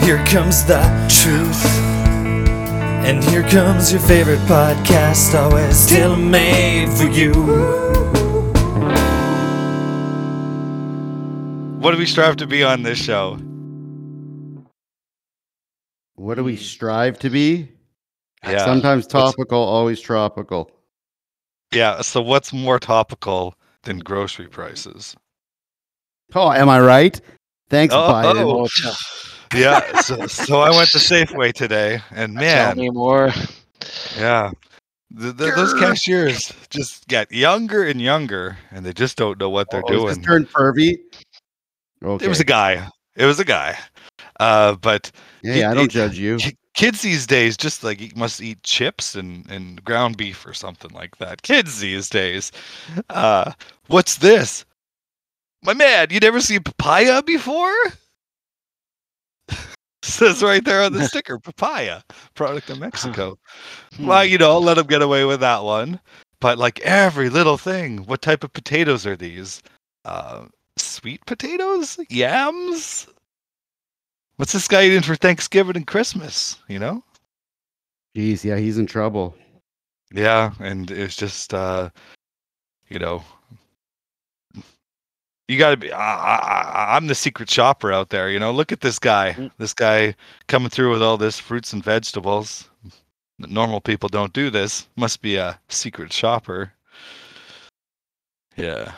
some wisdom. And here comes the truth. And here comes your favorite podcast, always tailor made for you. What do we strive to be on this show? What do we strive to be? Yeah. Sometimes What's- topical, always tropical. Yeah. So what's more topical than grocery prices? Oh, am I right? Thanks, Oh, Biden. oh. Tell, Yeah. So, so I went to Safeway today, and man, tell man, me more. yeah, th th those cashiers just get younger and younger, and they just don't know what they're Oh, is this doing. turned pervy. Okay. It was a guy. It was a guy. Uh, but Hey, I don't it- judge you. ki- kids these days just like must eat chips and, and ground beef or something like that. Kids these days. Uh, what's this? My man, you never seen papaya before? Says right there on the sticker, papaya, product of Mexico. Hmm. Well, you know, let them get away with that one. But like every little thing, what type of potatoes are these? Uh, sweet potatoes? Yams? What's this guy eating for Thanksgiving and Christmas? You know? Jeez, yeah, he's in trouble. Yeah, and it's just uh you know you got to be I, I, I'm the secret shopper out there, you know. Look at this guy. Mm. This guy coming through with all this fruits and vegetables. Normal people don't do this. Must be a secret shopper. Yeah.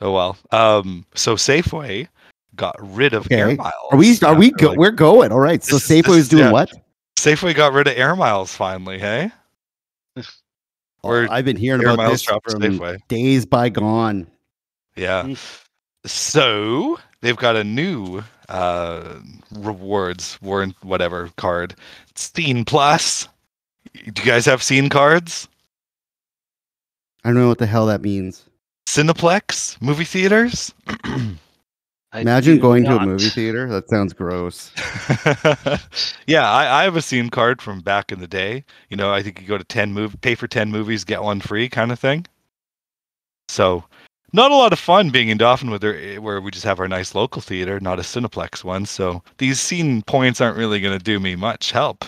Oh well. Um so Safeway got rid of air miles. Are we? Are we? Go- like- we're going. All right. So This Safeway this is is- doing yeah. what? Safeway got rid of air miles finally, hey? We're I've been hearing air about miles this dropped from Safeway. days bygone. Yeah. Mm. So they've got a new uh rewards warrant whatever card. Scene Plus. Do you guys have scene cards? I don't know what the hell that means. Cineplex movie theaters. Imagine do going to a movie theater. That sounds gross. yeah, I, I have a scene card from back in the day. You know, I think you go to ten move, pay for ten movies, get one free, kind of thing. So, not a lot of fun being in Dauphin with their, where we just have our nice local theater, not a Cineplex one. So these scene points aren't really going to do me much help.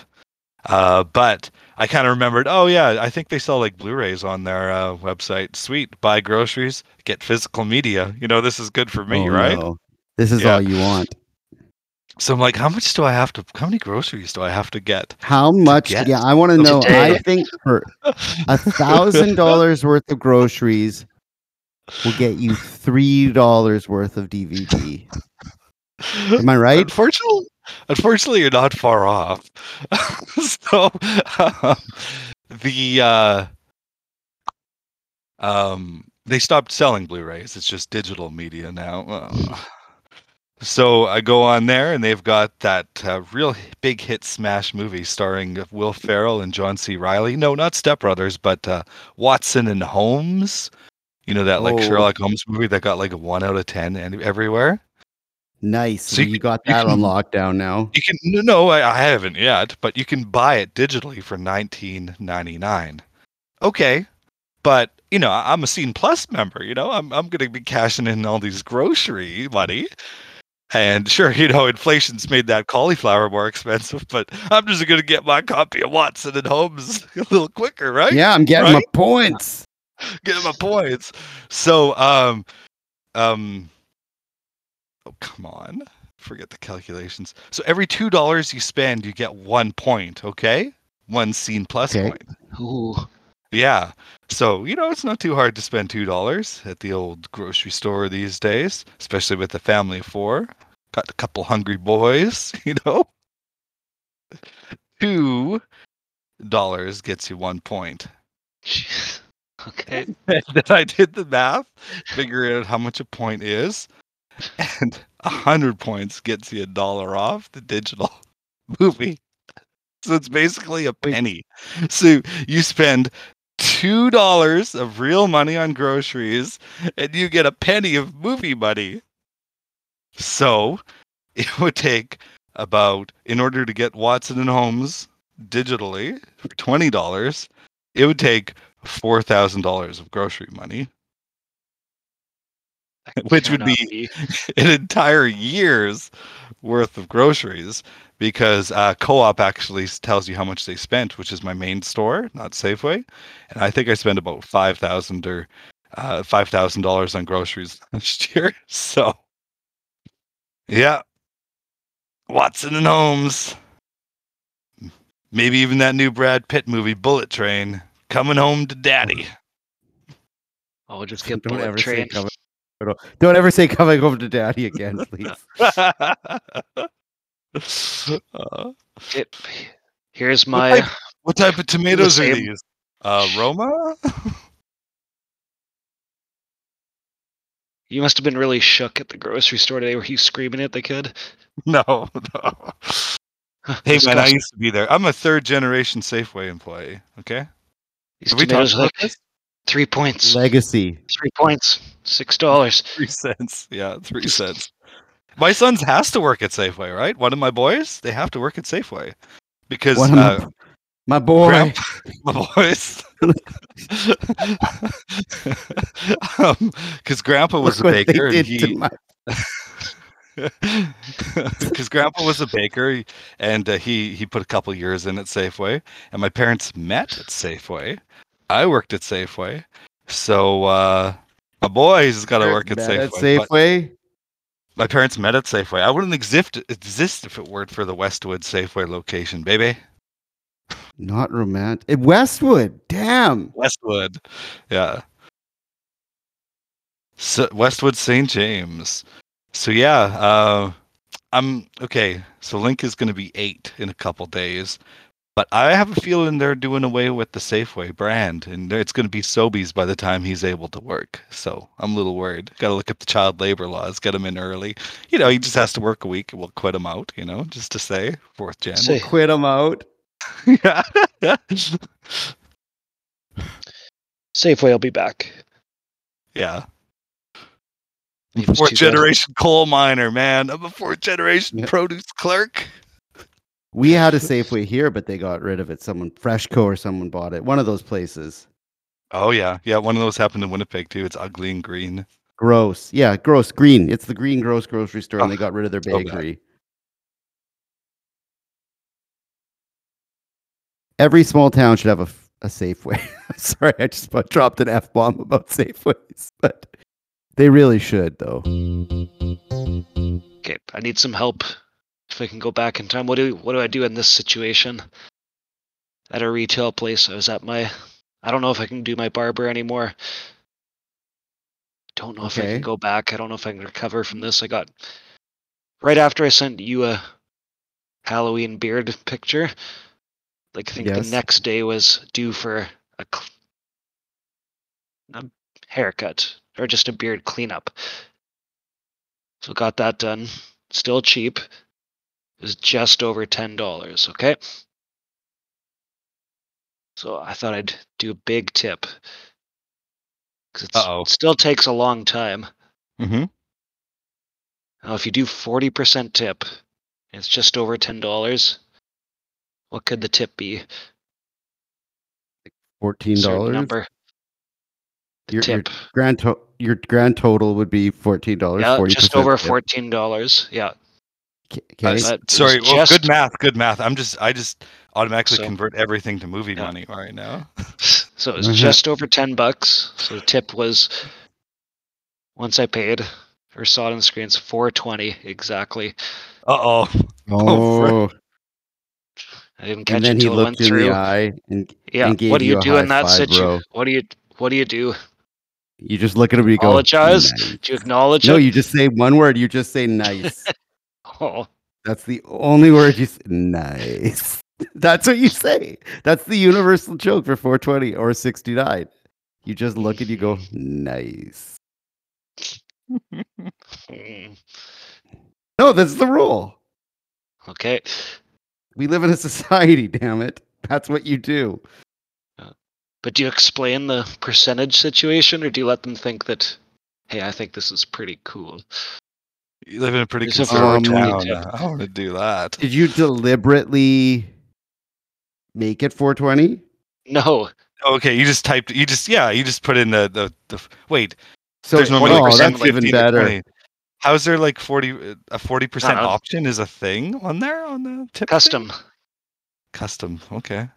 Uh, but I kind of remembered. Oh yeah, I think they sell like Blu-rays on their uh, website. Sweet, buy groceries, get physical media. You know, this is good for me, Oh, right? no. This is Yeah. all you want. So I'm like, how much do I have to? How many groceries do I have to get? How much? get Yeah, I want to know. I think for a thousand dollars worth of groceries will get you three dollars worth of DVD. Am I right? Unfortunately, unfortunately, you're not far off. so, um, the uh, um, they stopped selling Blu-rays. It's just digital media now. Uh, so I go on there, and they've got that uh, real big hit smash movie starring Will Ferrell and John C. Reilly. No, not Step Brothers, but uh, Watson and Holmes. You know that like Oh. Sherlock Holmes movie that got like a one out of ten and everywhere. Nice. So you you, can- got you that on lockdown now. You can no, no, I, I haven't yet, but you can buy it digitally for nineteen ninety nine. Okay, but you know I'm a Scene Plus member. You know I'm I'm going to be cashing in all these grocery money, and sure, you know inflation's made that cauliflower more expensive, but I'm just going to get my copy of Watson and Holmes a little quicker, right? Yeah, I'm getting Right? my points. Get my points. So, um, um, oh come on, forget the calculations. So every two dollars you spend, you get one point. Okay, one scene plus Okay. point. Ooh. Yeah. So you know it's not too hard to spend two dollars at the old grocery store these days, especially with a family of four. Got a couple hungry boys, you know. Two dollars gets you one point. Okay. And then I did the math, figuring out how much a point is, and a hundred points gets you a dollar off the digital movie. So it's basically a penny. So you spend two dollars of real money on groceries, and you get a penny of movie money. So it would take about, in order to get Watson and Holmes digitally for twenty dollars, it would take four thousand dollars of grocery money. That Which would cannot be- an entire year's worth of groceries because uh, co-op actually tells you how much they spent, which is my main store, not Safeway, and I think I spent about five thousand or uh, five thousand dollars on groceries last year. So, yeah, Watson and Holmes, maybe even that new Brad Pitt movie, Bullet Train, coming home to Daddy. I'll just get Don't bullet ever say train. coming. Don't ever say coming home to daddy again, please. Uh, Okay, Here's What my. type- What type of tomatoes are these? Uh, Roma? You must have been really shook at the grocery store today. Were you screaming at the kid? no, no. Hey man, I used to be there. I'm a third generation Safeway employee. Okay, These have tomatoes talked are like three points. Legacy. Three points. Six dollars. Three cents. Yeah, three cents. My son's has to work at Safeway, right? One of my boys, they have to work at Safeway because One of my, uh, my boy. Grandpa- my boys. Because Grandpa was Look a what they baker, and he to my- because grandpa was a baker and uh, he he put a couple years in at safeway and my parents met at safeway i worked at safeway so uh my boys got to work at safeway, At Safeway. my parents met at safeway i wouldn't exist exist if it weren't for the westwood safeway location baby Not romantic. Westwood. Damn. westwood yeah so, westwood st james so yeah uh i'm okay so link is going to be eight in a couple days but i have a feeling they're doing away with the safeway brand and it's going to be sobeys by the time he's able to work so i'm a little worried. Gotta look at the child labor laws get him in early. You know he just has to work a week we'll quit him out you know just to say fourth gen. Say- Quit him out. yeah. Safeway will be back. yeah Fourth generation coal miner, man. I'm a fourth generation Yeah. produce clerk. We had a Safeway here, but they got rid of it. Someone, Freshco or someone bought it. One of those places. Oh yeah, yeah. One of those happened in Winnipeg too. It's ugly and green. Gross. Yeah, gross. Green. It's the green gross grocery store, and Oh, they got rid of their so bakery. Every small town should have a, a Safeway. Sorry, I just dropped an F bomb about Safeways, but they really should, though. Okay, I need some help. If I can go back in time, what do what do I do in this situation? At a retail place, I was at my. I don't know if I can do my barber anymore. Don't know if I can go back. I don't know if I can recover from this. I got right after I sent you a Halloween beard picture. Like I think Yes. the next day was due for a, a haircut or just a beard cleanup. So got that done. Still cheap. It was just over ten dollars. Okay. So I thought I'd do a big tip because Uh-oh. it still takes a long time. Mm-hmm. Now, if you do forty percent tip, and it's just over ten dollars. What could the tip be? Fourteen Certain dollars. number. The Your- your. Grand to- your grand total would be fourteen dollars. Yeah, 40% just over fourteen dollars. Yeah. Okay. But it sorry. was Well, good math. Good math. I'm just. I just automatically So- convert everything to movie Yeah. money right now. So it was Mhm. just over ten bucks. So the tip was once I paid or saw it on the screen, it's four twenty exactly. Uh oh. Oh, I didn't catch and then it he until it went looked in through. the eye, and yeah. and gave What do you you do in that situation? What do you what do you do? You just look at him and you go, Apologize? "Nice." Do you acknowledge No, it? you just say one word. You just say nice. Oh, That's the only word you say. Nice. That's what you say. That's the universal joke for 420 or 69. You just look and you go, nice. No, that's the rule. okay. We live in a society, damn it. That's what you do. But do you explain the percentage situation, or do you let them think that, hey, I think this is pretty cool? You live in a pretty There's a conservative 420 town. I want to do that. Did you deliberately make it 420? No, Okay, you just typed. You just yeah. You just put in the the, the wait. So There's no oh, like that's 15 even to better. How's there like forty uh, a forty percent option is a thing on there on the tip? thing? Custom. Custom. Okay.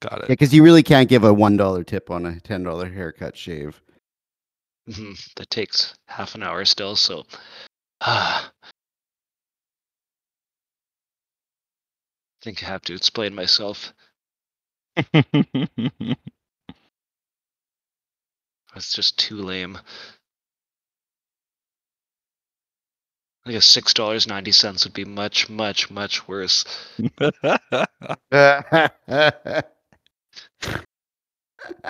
Got it. Yeah, because you really can't give a one dollar tip on a ten dollar haircut shave. hmm That takes half an hour still, so. Ah. think I have to explain myself. That's just too lame. I guess six dollars ninety cents would be much, much, much worse.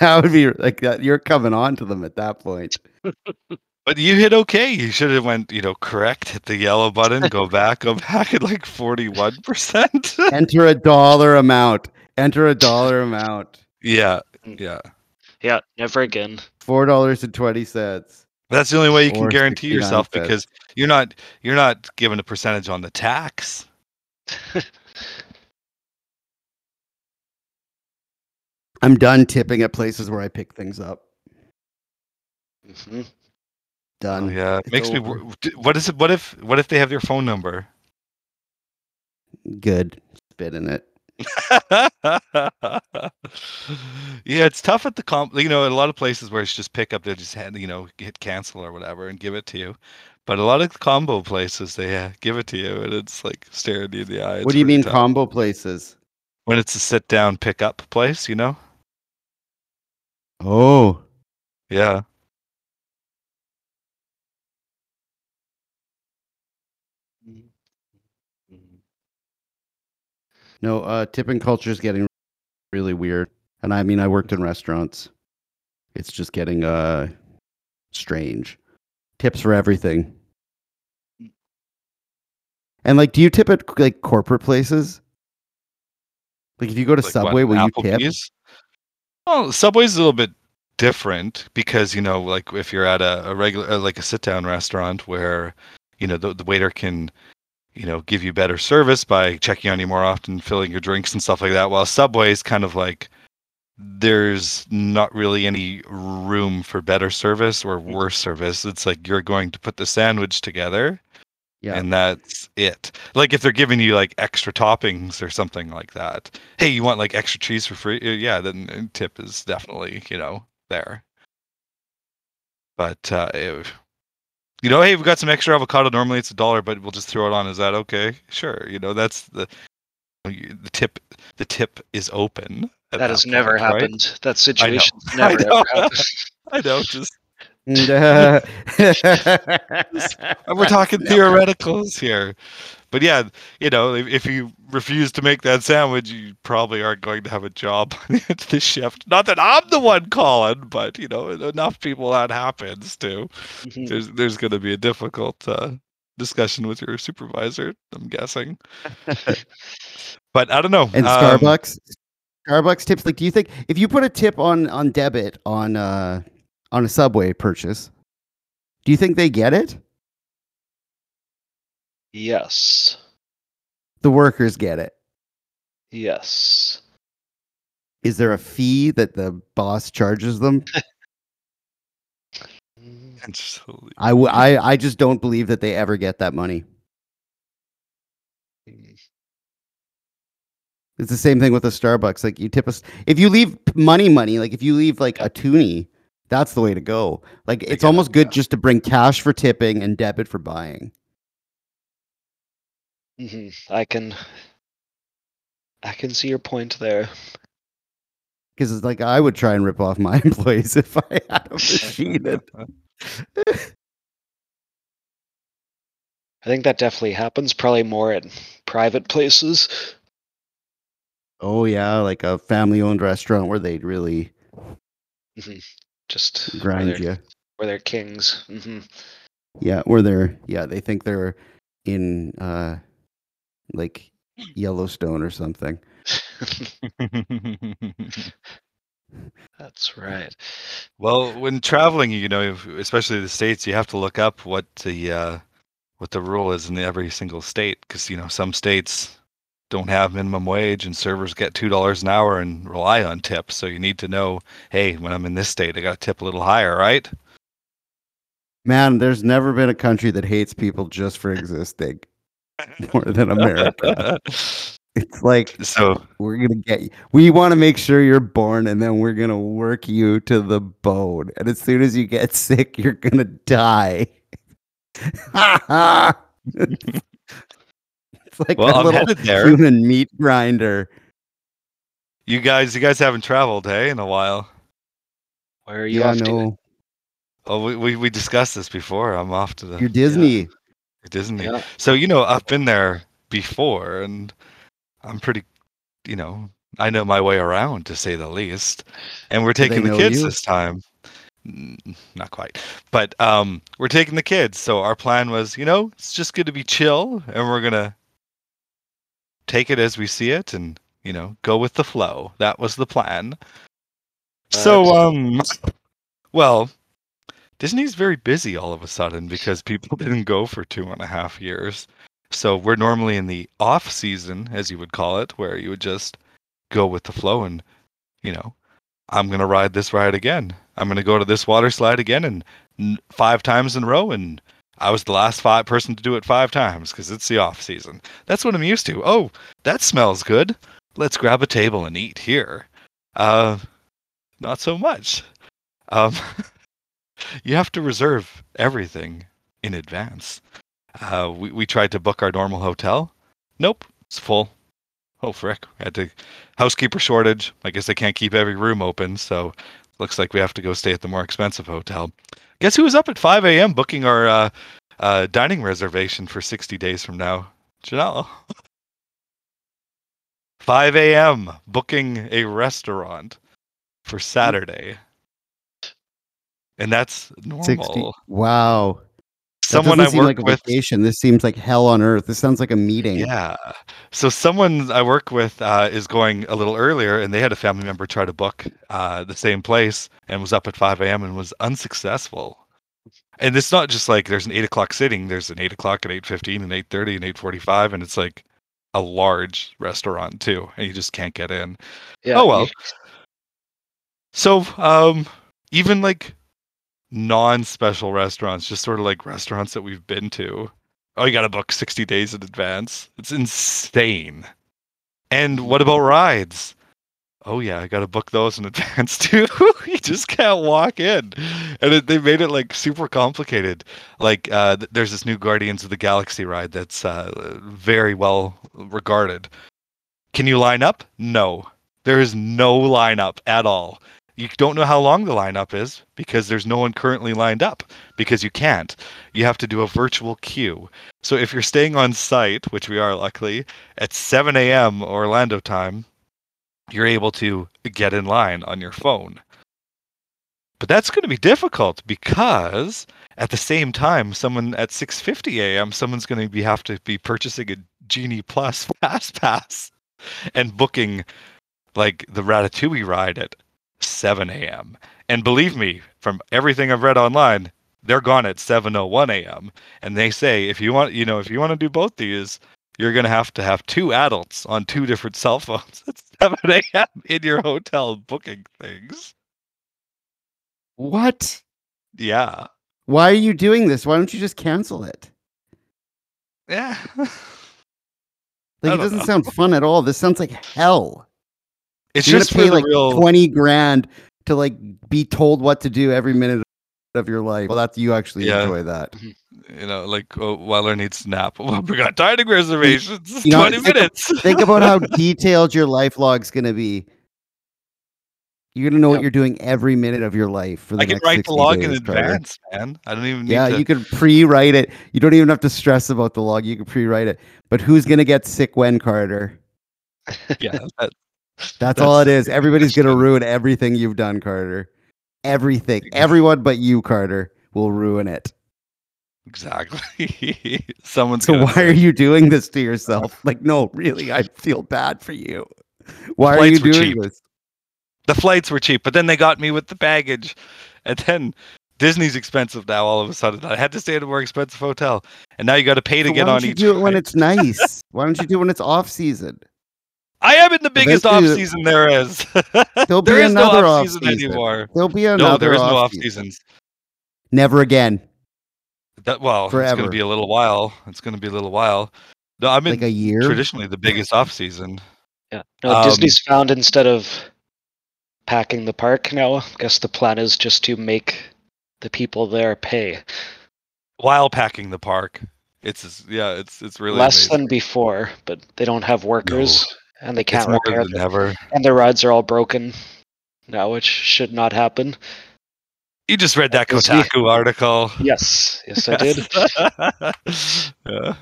that would be like that. You're coming on to them at that point. but you hit okay. You should have went, you know, correct, hit the yellow button, go back, go back at like forty one percent. Enter a dollar amount. Enter a dollar amount. Yeah, hmm. yeah. Yeah, never again. Four dollars and twenty cents. That's the only way you can guarantee yourself cents. because you're not you're not given a percentage on the tax. I'm done tipping at places where I pick things up. hmm Done. Oh, yeah, it makes me. over. wor- d- What is it? What if? What if they have your phone number? Good. Spit in it. yeah, it's tough at the comp. You know, in a lot of places where it's just pick up, they just hand, you know, hit cancel or whatever and give it to you. But a lot of combo places, they uh, give it to you, and it's like staring you in the eye. It's what do you mean tough. combo places? when it's a sit down pick up place? You know? Oh. Yeah. No, uh tipping culture is getting really weird. And I mean I worked in restaurants. It's just getting uh strange. Tips for everything. And like do you tip at like corporate places? Like if you go to Like what, Subway, will you tip? Well, Subway's a little bit different because you know, like if you're at a, a regular, uh, like a sit-down restaurant where you know the, the waiter can, you know, give you better service by checking on you more often, filling your drinks and stuff like that. While Subway's kind of like there's not really any room for better service or Mm. worse service. It's like you're going to put the sandwich together Yeah. and that's it. Like if they're giving you like extra toppings or something like that. Hey, you want like extra cheese for free? Uh, Yeah, then uh, tip is definitely you know there. But uh, if- you know, hey, we've got some extra avocado. Normally it's a dollar, but we'll just throw it on. Is that okay? Sure. You know, that's the the tip. The tip is open. at That has never right? happened. That situation I never know. ever happened. I know. Just And, we're talking theoreticals here. But yeah, you know, if, if you refuse to make that sandwich, you probably aren't going to have a job on the shift. Not that I'm the one calling, but you know, enough people that happens to. Mhm. There's there's going to be a difficult uh, discussion with your supervisor. I'm guessing. but I don't know. And um, Starbucks, Starbucks tips. Like, do you think if you put a tip on on debit on uh on a Subway purchase, do you think they get it? Yes. The workers get it. Yes. Is there a fee that the boss charges them? And so- I, w- I, I just don't believe that they ever get that money. It's the same thing with the Starbucks. Like you tip us if you leave money, money. Like if you leave like a toonie, that's the way to go. Like it's almost good just to bring cash for tipping and debit for buying. Mhm. I can. I can see your point there. Because it's like I would try and rip off my employees if I had a machine. I think that definitely happens. Probably more at private places. oh yeah, like a family-owned restaurant where they'd really Mhm. Just grind they're, you. where they're kings. hmm Yeah, where they're yeah they think they're in uh like Yellowstone or something. That's right. Well, when traveling, you know, especially the states, you have to look up what the uh, what the rule is in every single state, because you know some states don't have minimum wage and servers get two dollars an hour and rely on tips. So you need to know, hey, when I'm in this state, I got to tip a little higher, right? Man, there's never been a country that hates people just for existing more than America. It's like so we're gonna get you. We want to make sure you're born, and then we're gonna work you to the bone. And as soon as you get sick, you're gonna die. It's like well, a I'm little headed there. human meat grinder. You guys, you guys haven't traveled, hey, in a while. Where are you Yeah, off to? no, Oh, we, we we discussed this before. I'm off to the you're Disney. Disney. Yeah. So you know, I've been there before, and I'm pretty, you know, I know my way around to say the least. And we're taking the kids you? this time. Not quite, but um, we're taking the kids. So our plan was, you know, it's just going to be chill, and we're gonna take it as we see it, and you know, go with the flow. That was the plan. So, um, well, Disney's very busy all of a sudden because people didn't go for two and a half years. So we're normally in the off season, as you would call it, where you would just go with the flow and, you know, I'm gonna ride this ride again. I'm gonna go to this water slide again and five times in a row. And I was the last five person to do it five times because it's the off season. That's what I'm used to. Oh, that smells good. Let's grab a table and eat here. Uh, not so much. Um, you have to reserve everything in advance. Uh, we, we tried to book our normal hotel. Nope, it's full. Oh, frick. We had to, housekeeper shortage. I guess they can't keep every room open, so looks like we have to go stay at the more expensive hotel. Guess who was up at 5 a.m. booking our uh, uh, dining reservation for 60 days from now? Janelle. 5 a.m. booking a restaurant for Saturday. And that's normal. 60. Wow. Someone I work like a with. vacation. This seems like hell on earth. This sounds like a meeting. Yeah. So someone I work with uh, is going a little earlier, and they had a family member try to book uh, the same place and was up at 5 a.m. and was unsuccessful. And it's not just like there's an eight o'clock sitting. There's an eight o'clock and eight fifteen and eight thirty and eight forty-five, and it's like a large restaurant too, and you just can't get in. Yeah, Oh, well. So, um, even like non-special restaurants, just sort of like restaurants that we've been to. Oh, you got to book 60 days in advance. It's insane. And what about rides? Oh yeah, I got to book those in advance too. you just can't walk in. And it, they made it like super complicated. Like uh th- there's this new Guardians of the Galaxy ride that's uh very well regarded. Can you line up? No. There is no lineup at all. You don't know how long the lineup is because there's no one currently lined up because you can't. You have to do a virtual queue. So if you're staying on site, which we are luckily, at 7 a.m. Orlando time, you're able to get in line on your phone. But that's going to be difficult because at the same time, someone at 6:50 a.m., someone's going to be have to be purchasing a Genie Plus Fast Pass and booking like the Ratatouille ride at 7 a.m. And believe me, from everything I've read online, they're gone at 7:01 a.m. And they say if you want, you know, if you want to do both these, you're going to have to have two adults on two different cell phones at 7 a.m. in your hotel booking things. What? Yeah. Why are you doing this? Why don't you just cancel it? Yeah. Like it doesn't know. sound fun at all. This sounds like hell. It's You're just gonna for pay the like real. twenty grand to like be told what to do every minute of your life. Well, that's you actually Yeah. enjoy that. Mm-hmm. you know, like oh, Weller needs nap. Well, we got dining reservations. You know, 20 think of- minutes. Think about how detailed your life log's gonna be. You're gonna know what you're doing every minute of your life for the I can next write 60 the log in days, Carter. advance, man. I don't even need Yeah, to. you could pre-write it. You don't even have to stress about the log. You can pre-write it. But who's gonna get sick when, Carter? yeah, that, That's, all it is. Everybody's gonna ruin everything you've done, Carter. Everything. Everyone but you, Carter, will ruin it. exactly. Someone's So why say, are you doing this to yourself? Like, no, really, I feel bad for you. Why are you doing cheap. this? the flights were cheap, but then they got me with the baggage, and then Disney's expensive now. All of a sudden, I had to stay at a more expensive hotel, and now you got to pay to So get why on don't you each. do it when it's nice? Why don't you do it when it's off season? I am in the biggest off season there is. There'll there be is no another off off season season. anymore. There'll be another No, there is no off off season. seasons. Never again. That well, it's going to be a little while. It's going to be a little while. No, I'm in Like a year. traditionally the biggest off season. Yeah. No, Um, Disney's found instead of packing the park now, I guess the plan is just to make the people there pay while packing the park. It's yeah, it's it's really less amazing. than before, but they don't have workers and they can't repair than them. And their rides are all broken now, which should not happen. You just read that. Kotaku article. Yes, yes, I did. yeah.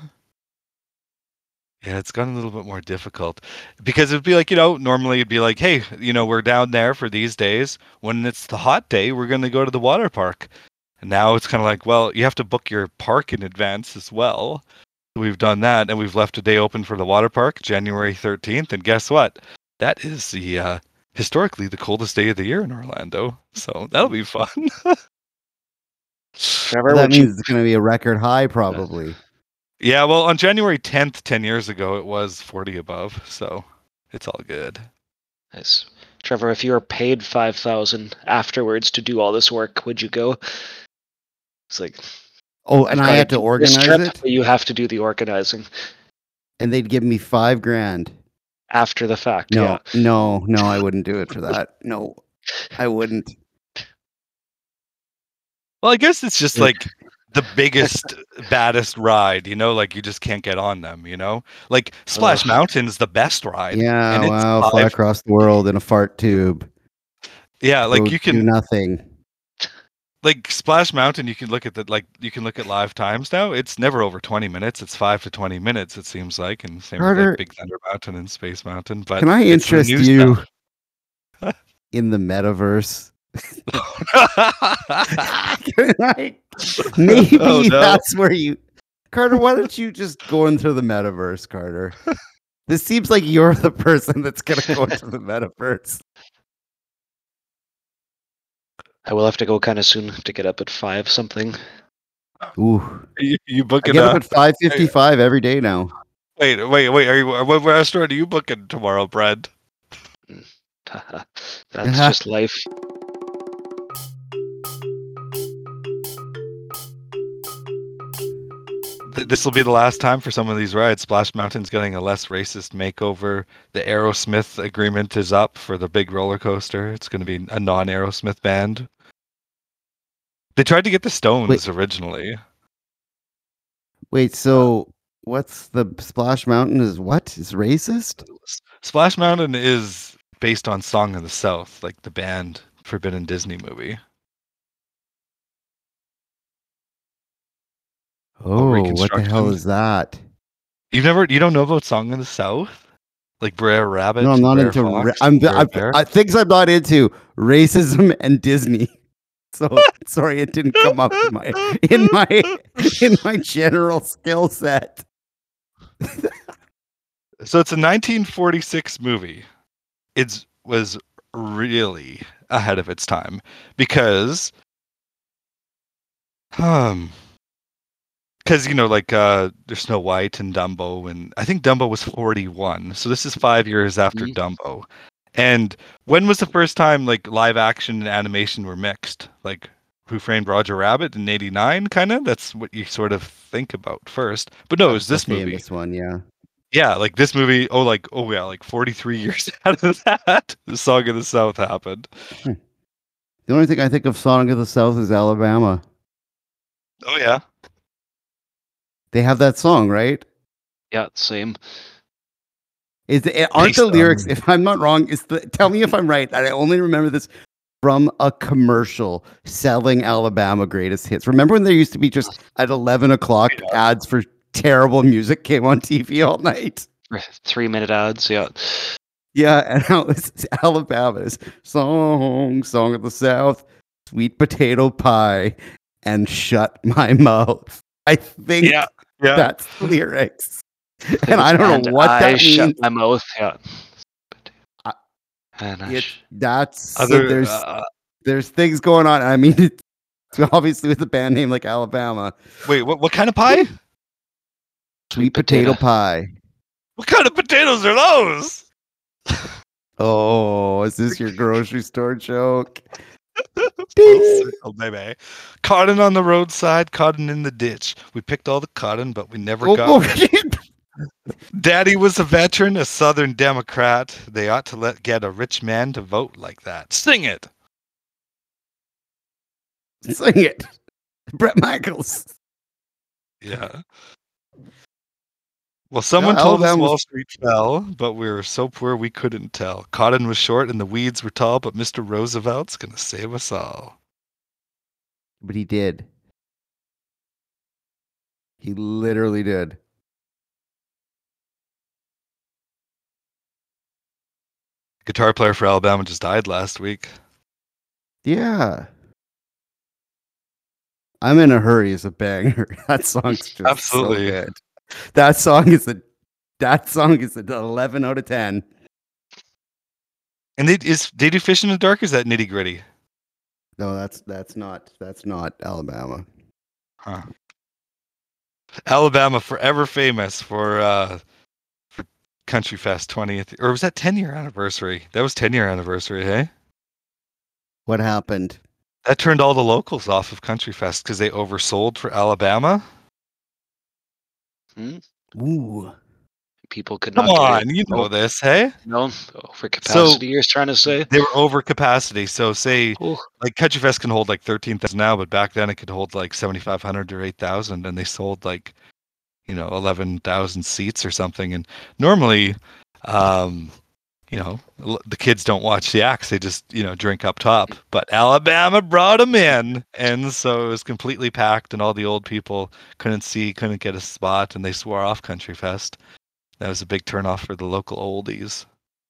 Yeah, it's gotten a little bit more difficult because it'd be like, you know, normally it'd be like, hey, you know, we're down there for these days. When it's the hot day, we're going to go to the water park. And now it's kind of like, well, you have to book your park in advance as well. We've done that and we've left a day open for the water park, January 13th. And guess what? That is the uh, historically the coldest day of the year in Orlando. So that'll be fun. Trevor, that would you means it's going to be a record high, probably. Yeah, well, on January 10th, 10 years ago, it was 40 above, so it's all good. Nice. Trevor, if you were paid five thousand afterwards to do all this work, would you go? It's like Oh, and I've I got had to organize trip, it, You have to do the organizing and they'd give me five grand. after the fact. No, Yeah. no, no, I wouldn't do it for that. No, I wouldn't. Well, I guess it's just like the biggest, baddest ride, you know, like you just can't get on them, you know? Like Splash Ugh. Mountain's the best ride. Yeah, and it's wow, fly across the world in a fart tube. Yeah, like Go you do can nothing. Like Splash Mountain, you can look at the like you can look at live times now. It's never over 20 minutes. It's 5 to 20 minutes it seems like and same with like Big Thunder Mountain and Space Mountain, but Can I interest you in the metaverse? I- Maybe Oh, no. that's where you, Carter. Why don't you just go into the metaverse, Carter? This seems like you're the person that's gonna go into the metaverse. I will have to go kind of soon to get up at five something. Ooh, you, you I booking get up a, at five fifty-five every day now. wait, wait, wait, are you what restaurant are you booking tomorrow, Brad? That's just life. Th- This will be the last time for some of these rides. Splash Mountain's getting a less racist makeover. The Aerosmith agreement is up for the big roller coaster. It's going to be a non-Aerosmith band. They tried to get the Stones originally. Wait, so what's the Splash Mountain? Is what is racist? Splash Mountain is based on Song of the South, like the band Forbidden Disney movie. Oh, what the hell is that? You've never, you don't know about Song of the South, like Brer Rabbit. No, I'm not Brer into. ra- I'm, Brer I'm Bear? I, things I'm not into: racism and Disney. So sorry, it didn't come up in my in my in my general skill set. So it's a 1946 movie. It was really ahead of its time because, um, because you know, like uh, there's Snow White and Dumbo, and I think Dumbo was 41. So this is five years after Mhm. Dumbo. And when was the first time like live action and animation were mixed? Like Who Framed Roger Rabbit in '89, kind of. That's what you sort of think about first. But no, it was this movie. this one, yeah. Yeah, like this movie. Oh, like oh yeah, like 43 years out of that, the Song of the South happened. The only thing I think of Song of the South is Alabama. Oh yeah. They have that song, right? Yeah, same. Is it, aren't Based the lyrics? on- If I'm not wrong, is the tell me if I'm right. I only remember this from a commercial selling Alabama greatest hits. Remember when there used to be just at 11 o'clock ads for terrible music came on TV all night? Three minute ads. Yeah. Yeah, and now it's Alabama's song, song of the South, sweet potato pie, and shut my mouth. I think Yeah. Yeah. that's lyrics. And I don't know And what I that shut means. my mouth. Yeah. I- And I It, sh- that's Other, there's uh, there's things going on. I mean, it's obviously with a band name like Alabama, Wait, what, what kind of pie? sweet potato, pie. What kind of potatoes are those? Oh, is this your grocery store joke? Oh, baby. Cotton on the roadside, cotton in the ditch. We picked all the cotton, but we never Oh, got. oh, Daddy was a veteran, a Southern Democrat. They ought to let get a rich man to vote like that. Sing it. Sing it. Bret Michaels. Yeah. Well, someone No, told us Wall Street fell, but we were so poor we couldn't tell. Cotton was short and the weeds were tall, but Mr. Roosevelt's gonna save us all. But he did. He literally did. Guitar player for Alabama just died last week. Yeah. I'm in a hurry is a banger. That song's just Absolutely. so good. That song is a that song is an 11 out of 10. And they is they do fish in the dark? Is that nitty gritty? No, that's that's not that's not Alabama. Huh. Alabama forever famous for uh for Country Fest 20th or was that 10 year anniversary? That was 10 year anniversary, hey? What happened? That turned all the locals off of Country Fest because they oversold for Alabama. Hmm? Ooh. People could Come not get on, you know this, hey? No, over capacity. you're trying to say? They were over capacity. So say Oh, like Country Fest can hold like 13,000 now, but back then it could hold like 7,500 or 8,000 and they sold like you know 11,000 seats or something and normally um you know the kids don't watch the acts they just you know drink up top but Alabama brought them in and so it was completely packed and all the old people couldn't see couldn't get a spot and they swore off Country Fest that was a big turnoff for the local oldies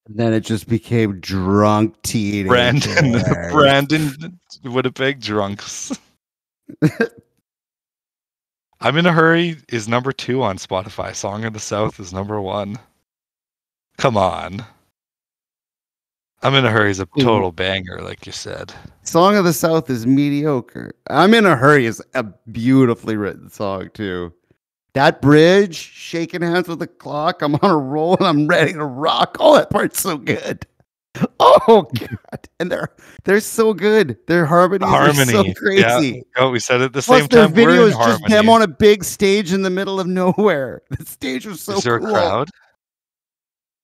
And Then it just became drunk teenagers. Brandon Brandon Winnipeg drunks. I'm in a hurry is number two on Spotify. Song of the South is number one. Come on. I'm in a hurry is a total banger, like you said. Song of the South is mediocre. I'm in a hurry is a beautifully written song too. That bridge, shaking hands with the clock. I'm on a roll and I'm ready to rock. Oh, that part's so good. Oh god, and they're they're so good. Their harmonies Harmony, are so yeah. crazy. Oh, we said it at the Plus, same their time. video We're in is just harmony. them on a big stage in the middle of nowhere. The stage was so is there cool. a crowd?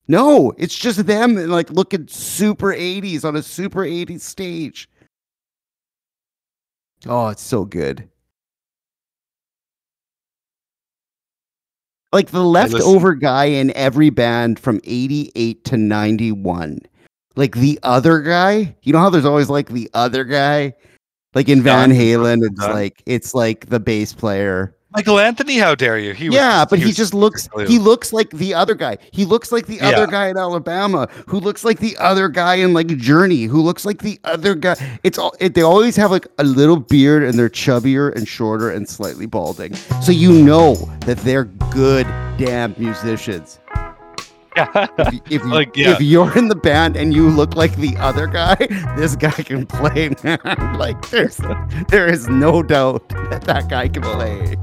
No, it's just them and like looking super 80s on a super 80s stage. Oh, it's so good. Like the leftover guy in every band from 88 to 91. Like the other guy, you know how there's always like the other guy? Like in Van Halen, it's like it's like the bass player. Michael Anthony, how dare you? He was yeah, but he, was just looks clear. he looks like the other guy. He looks like the Yeah. other guy in Alabama who looks like the other guy in like Journey who looks like the other guy. It's all it, they always have like a little beard and they're chubbier and shorter and slightly balding. So you know that they're good damn musicians. Yeah. If, if, Like, yeah. if you're in the band and you look like the other guy, this guy can play, man. like there's there is no doubt that that guy can play.